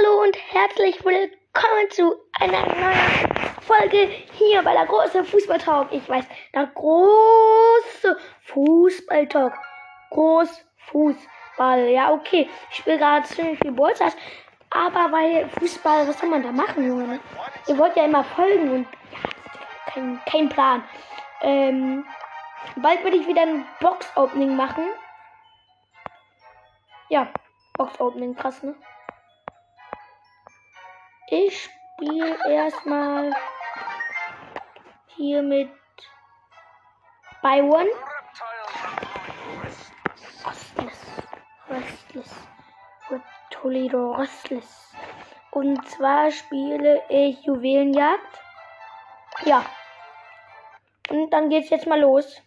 Hallo und herzlich willkommen zu einer neuen Folge hier bei der großen Fußballtalk. Ich weiß, der große Fußballtalk. Groß Fußball. Ja, okay. Ich spiele gerade ziemlich viel Bolzers. Aber weil Fußball, was soll man da machen, Junge? Ihr wollt ja immer folgen und ja, kein, kein Plan. Ähm, bald werde ich wieder ein Box-Opening machen. Ja, Box-Opening, krass, ne? Ich spiele erstmal hier mit Byron. Restless. Restless. Toledo Restless. Und zwar spiele ich Juwelenjagd. Ja. Und dann geht's jetzt mal los.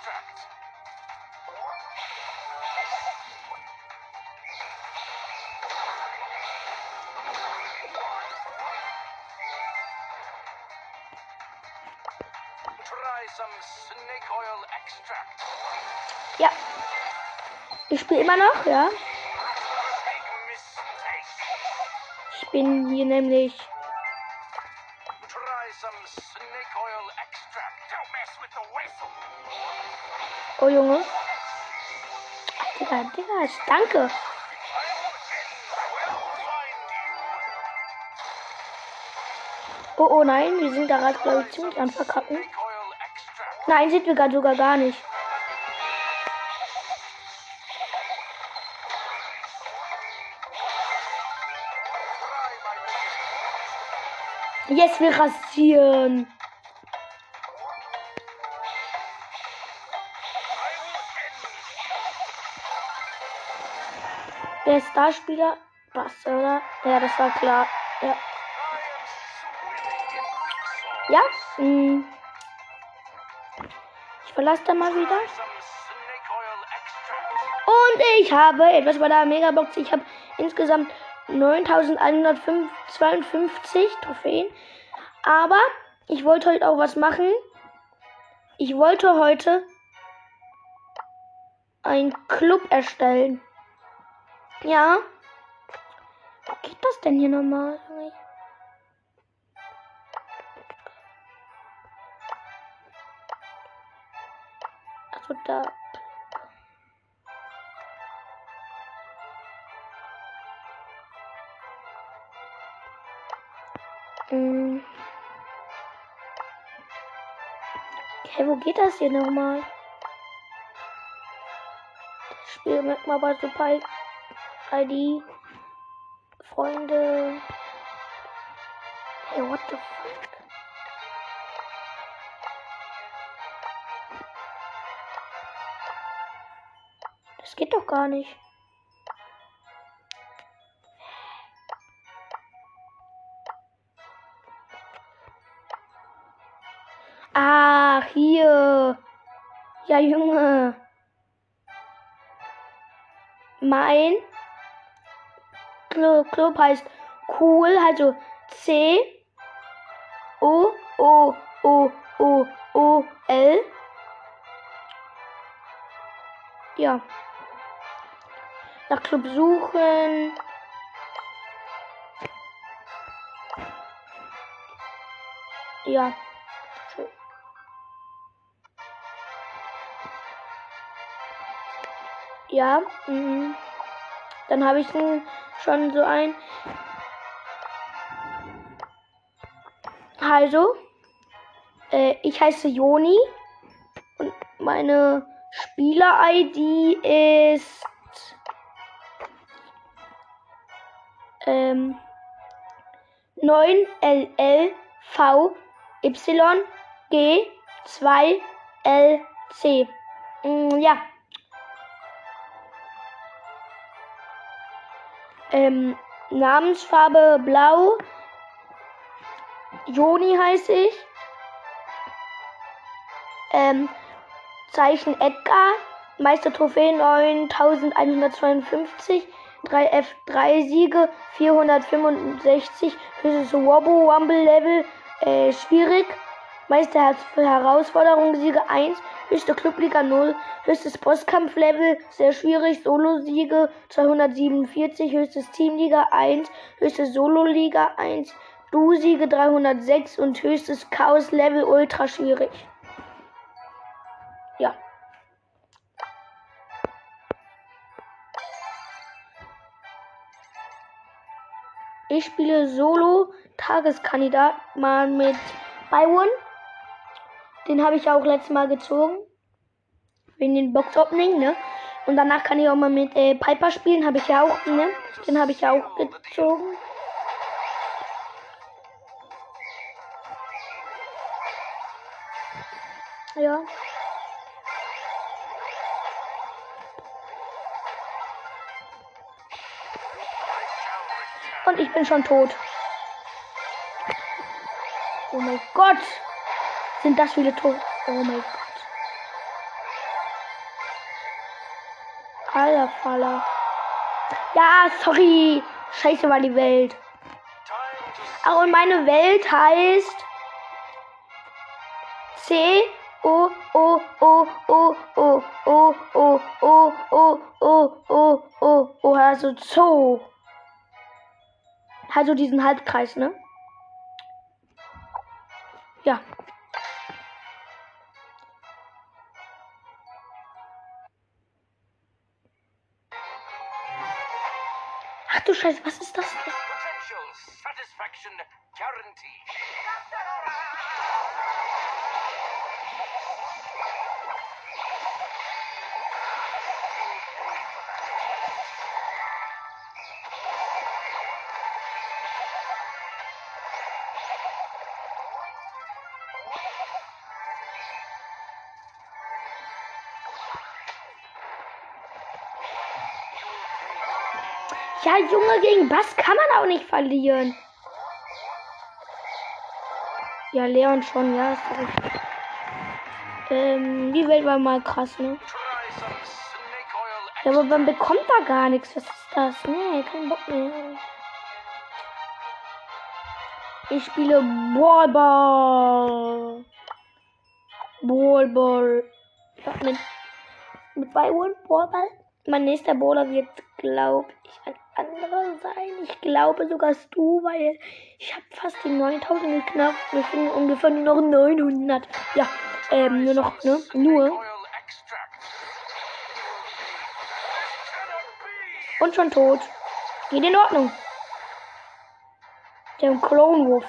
Oil extract. Try some snake oil extract. Ja. Ich spiele immer noch, ja. Ich bin hier nämlich. Junge. Digga, Digga, ich danke. Oh, oh nein, wir sind gerade, glaube ich, ziemlich am Verkacken. Nein, sind wir gerade sogar gar nicht. Jetzt wir rasieren. Der Starspieler. Was, oder? Ja, das war klar. Ja. Ja. Hm. Ich verlasse da mal wieder. Und ich habe etwas bei der Megabox. Ich habe insgesamt 9152 Trophäen. Aber ich wollte heute auch was machen. Ich wollte heute einen Club erstellen. Ja. Wo geht das denn hier nochmal? Also da. Mm. Okay, wo geht das hier nochmal? Das Spiel mit mal bei Super ID. Freunde. Hey, what the fuck? Das geht doch gar nicht. Ach, hier. Ja, Junge. Mein Club heißt cool, also C O O O O O L. Ja. Nach Club suchen. Ja. Ja, mhm. Dann habe ich schon so ein. Also, äh, ich heiße Joni und meine Spieler-ID ist ähm, 9LLVYG2LC. Mm, ja. Ähm, Namensfarbe blau. Joni heiße ich. Ähm, Zeichen Edgar. Meister Trophäe 9152. 3 F3 Siege. 465. Höchstes Wobble Wumble Level. Äh, schwierig. Meister Herausforderung Siege 1. Höchste Clubliga 0. Höchstes Bosskampf-Level. Sehr schwierig. Solo-Siege 247. Höchstes Teamliga 1. Höchstes Solo-Liga 1. Du-Siege 306 und höchstes Chaos-Level ultra schwierig. Ja. Ich spiele Solo Tageskandidat mal mit Byron. Den habe ich auch letztes Mal gezogen. Wegen den Box Opening, ne? Und danach kann ich auch mal mit äh, Piper spielen. Habe ich ja auch, ne? Den habe ich ja auch gezogen. Ja. Und ich bin schon tot. Oh mein Gott. Sind das viele tot? Oh mein Gott. Alter Faller. Ja, sorry. Scheiße war die Welt. Ach, und meine Welt heißt C O O O O O O O O O O O O O also Zoo. Also diesen Halbkreis, ne? Scheiße, was ist das denn? Ja, Junge, gegen Bass kann man auch nicht verlieren. Ja, Leon schon, ja. Ähm, die Welt war mal krass, ne? Ja, aber man bekommt da gar nichts. Was ist das? Nee, kein Bock mehr. Ich spiele Ballball. Ballball. Ja, mit, mit Byron Ballball. Mein nächster Bowler wird, glaube ich, ein anderer sein. Ich glaube sogar du, weil ich habe fast die 9000 geknackt. Wir sind ungefähr nur noch 900. Ja, ähm, nur noch, ne? Nur. Und schon tot. Geht in Ordnung. Der Clone Wolf.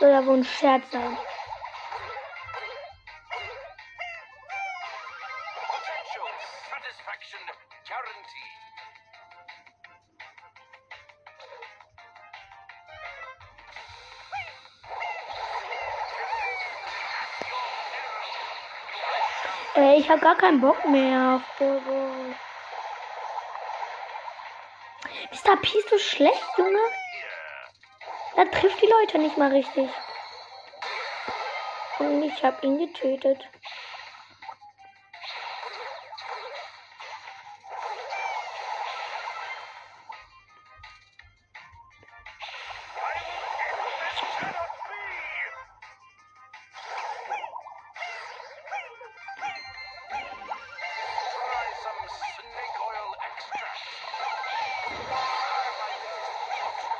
Soll ja wohl ein Scherz sein. Ey, ich hab gar keinen Bock mehr auf Bobo. Mr. P ist so schlecht, Junge. Er trifft die Leute nicht mal richtig. Und ich habe ihn getötet.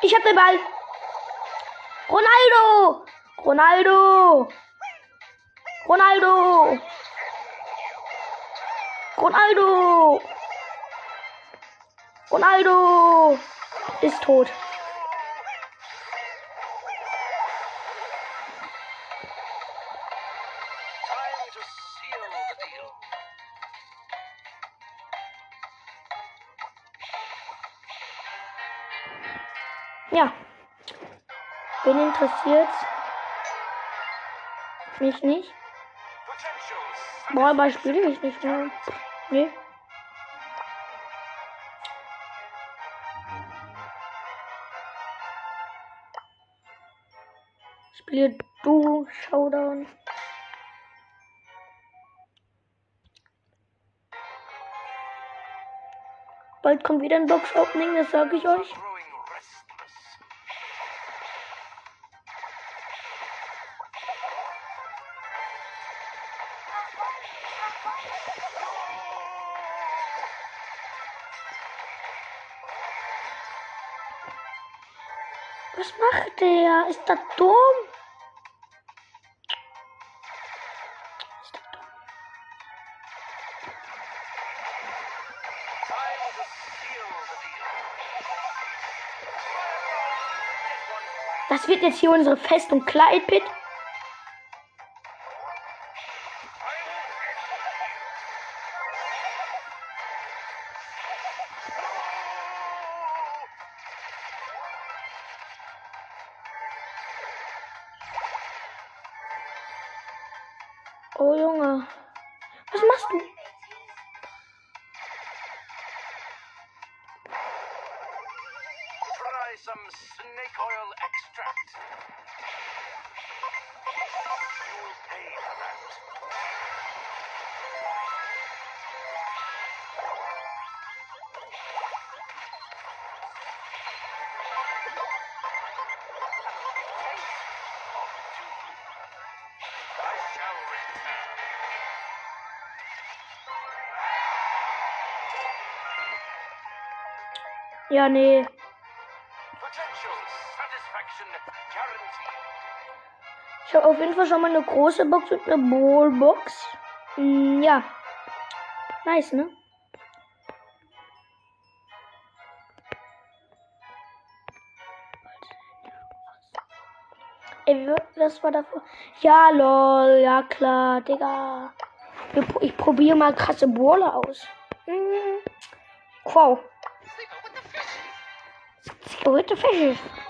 Ich hab den Ball. Ronaldo. Ronaldo. Ronaldo. Ronaldo. Ronaldo ist tot. Time Wen interessiert's? Mich nicht. Boah, aber spiele ich nicht mehr. Nee. Spiele du Showdown. Bald kommt wieder ein Box Opening, das sage ich euch. Was macht der? Ist das dumm? Ist das dumm? Das wird jetzt hier unsere Festung Clyde-Pit. Oh Junge. Was machst du? Ja, nee. Ich habe auf jeden Fall schon mal eine große Box und eine Ballbox. Mm, ja. Nice, ne? Ey, wa- was war davor? Ja, lol, ja klar, Digga. Ich probiere mal krasse Brawler aus. Mm. Wow. Biscoito feijão.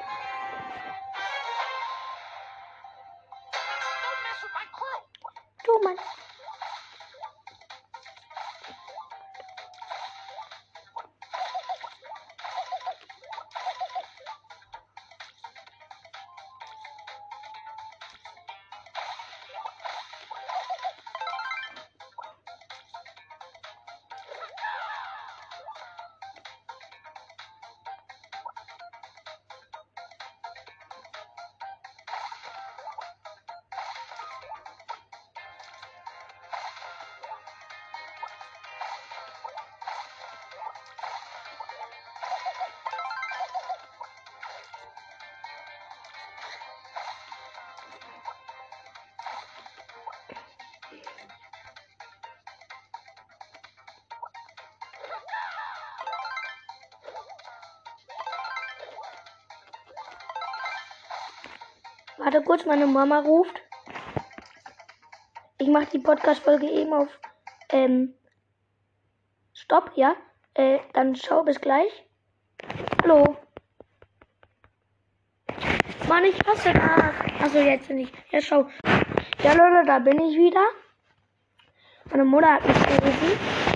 Warte kurz, meine Mama ruft. Ich mache die Podcast-Folge eben auf ähm, Stopp, ja? Äh, dann schau bis gleich. Hallo. Mann, ich hasse nach. Achso, jetzt nicht. Ja, schau. Ja, Leute, da bin ich wieder. Meine Mutter hat mich gerufen.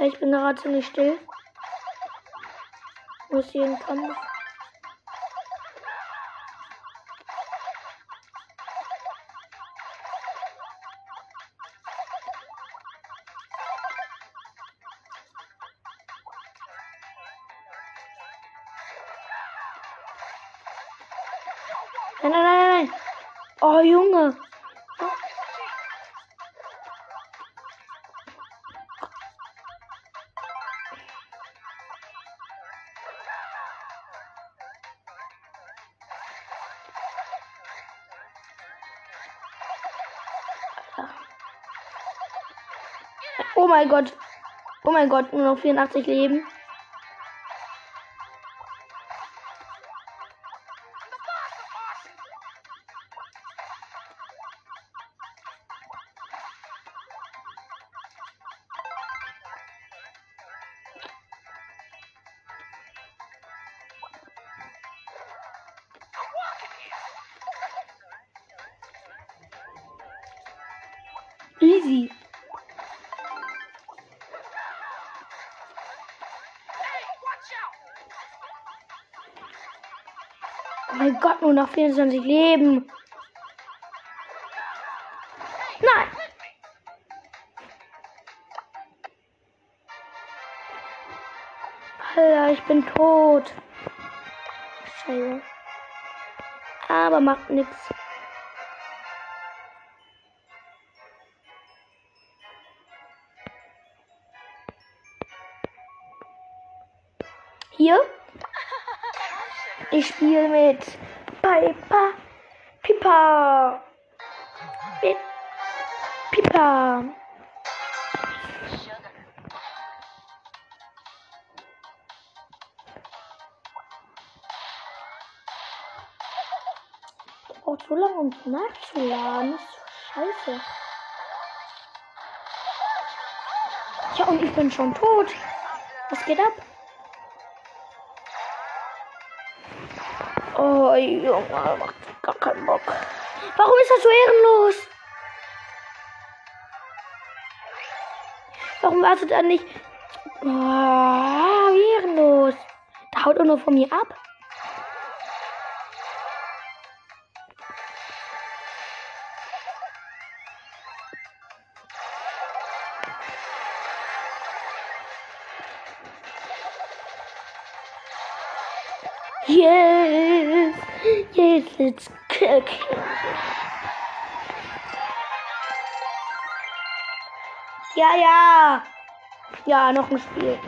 Ich bin gerade ziemlich still. Muss hier ein Kampf. Nein, nein, nein, nein. Oh, Junge. Mein Gott. Oh mein Gott, nur noch 84 Leben. Gott, nur noch 24 Leben. Nein. Alter, ich bin tot. Scheiße. Aber macht nichts. Hier. Ich spiele mit Pipa. Mit Pipa. Sugar. Braucht so lange, um nachzuladen. Das ist so scheiße. Ja, und ich bin schon tot. Was geht ab? Oh, Junge, macht gar keinen Bock. Warum ist das so ehrenlos? Warum wartet er nicht? Oh, ehrenlos. Da haut er nur von mir ab. Let's cook. Ja, ja. Ja, noch ein Spiel.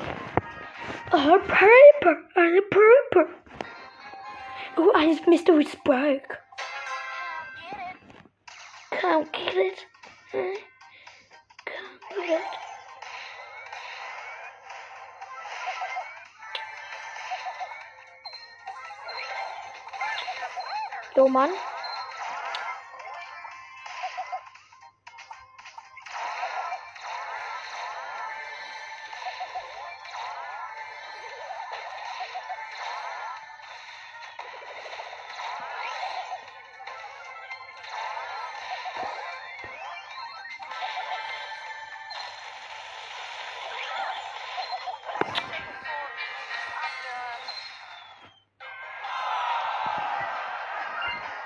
Oh, Paper, eine Paper. Oh, eines Mystery Spark. Come get it. Come get it. Come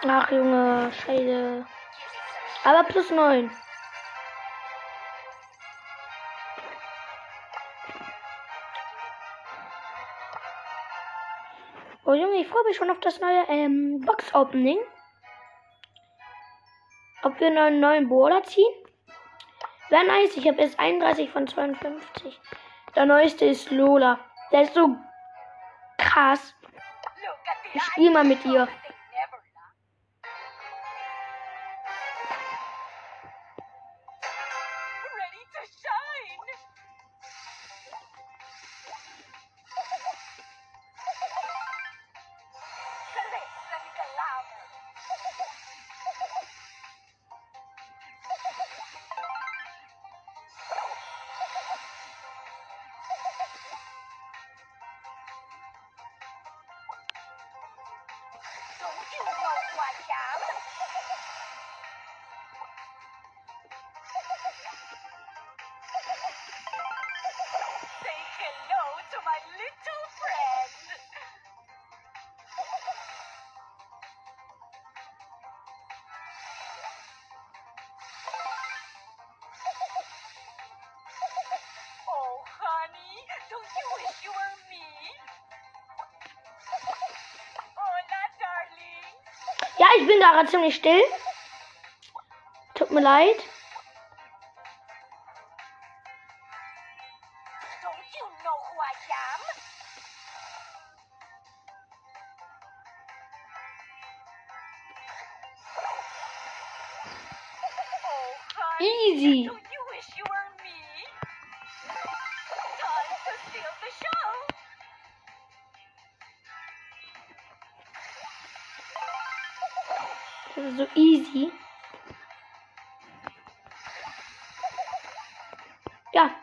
Ach, Junge, Scheiße. Aber plus 9. Oh Junge, ich freue mich schon auf das neue ähm, Box-Opening. Ob wir einen neuen Brawler ziehen? Wäre nice, ich habe jetzt 31 von 52. Der neueste ist Lola. Der ist so krass. Ich spiel mal mit ihr. Ja, ich bin da gerade ziemlich still. Tut mir leid. Don't so easy. Ja.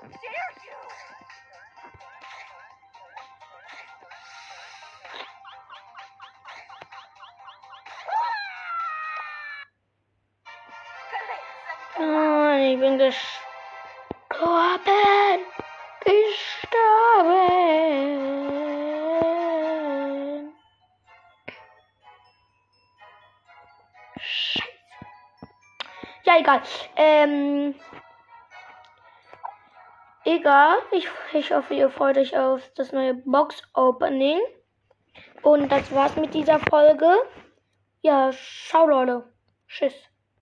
How dare you! Oh, ich bin gestorben. Gestorben. Scheiße. Ja. Egal. Ich, ich hoffe, ihr freut euch auf das neue Box-Opening. Und das war's mit dieser Folge. Ja, ciao Leute. Tschüss.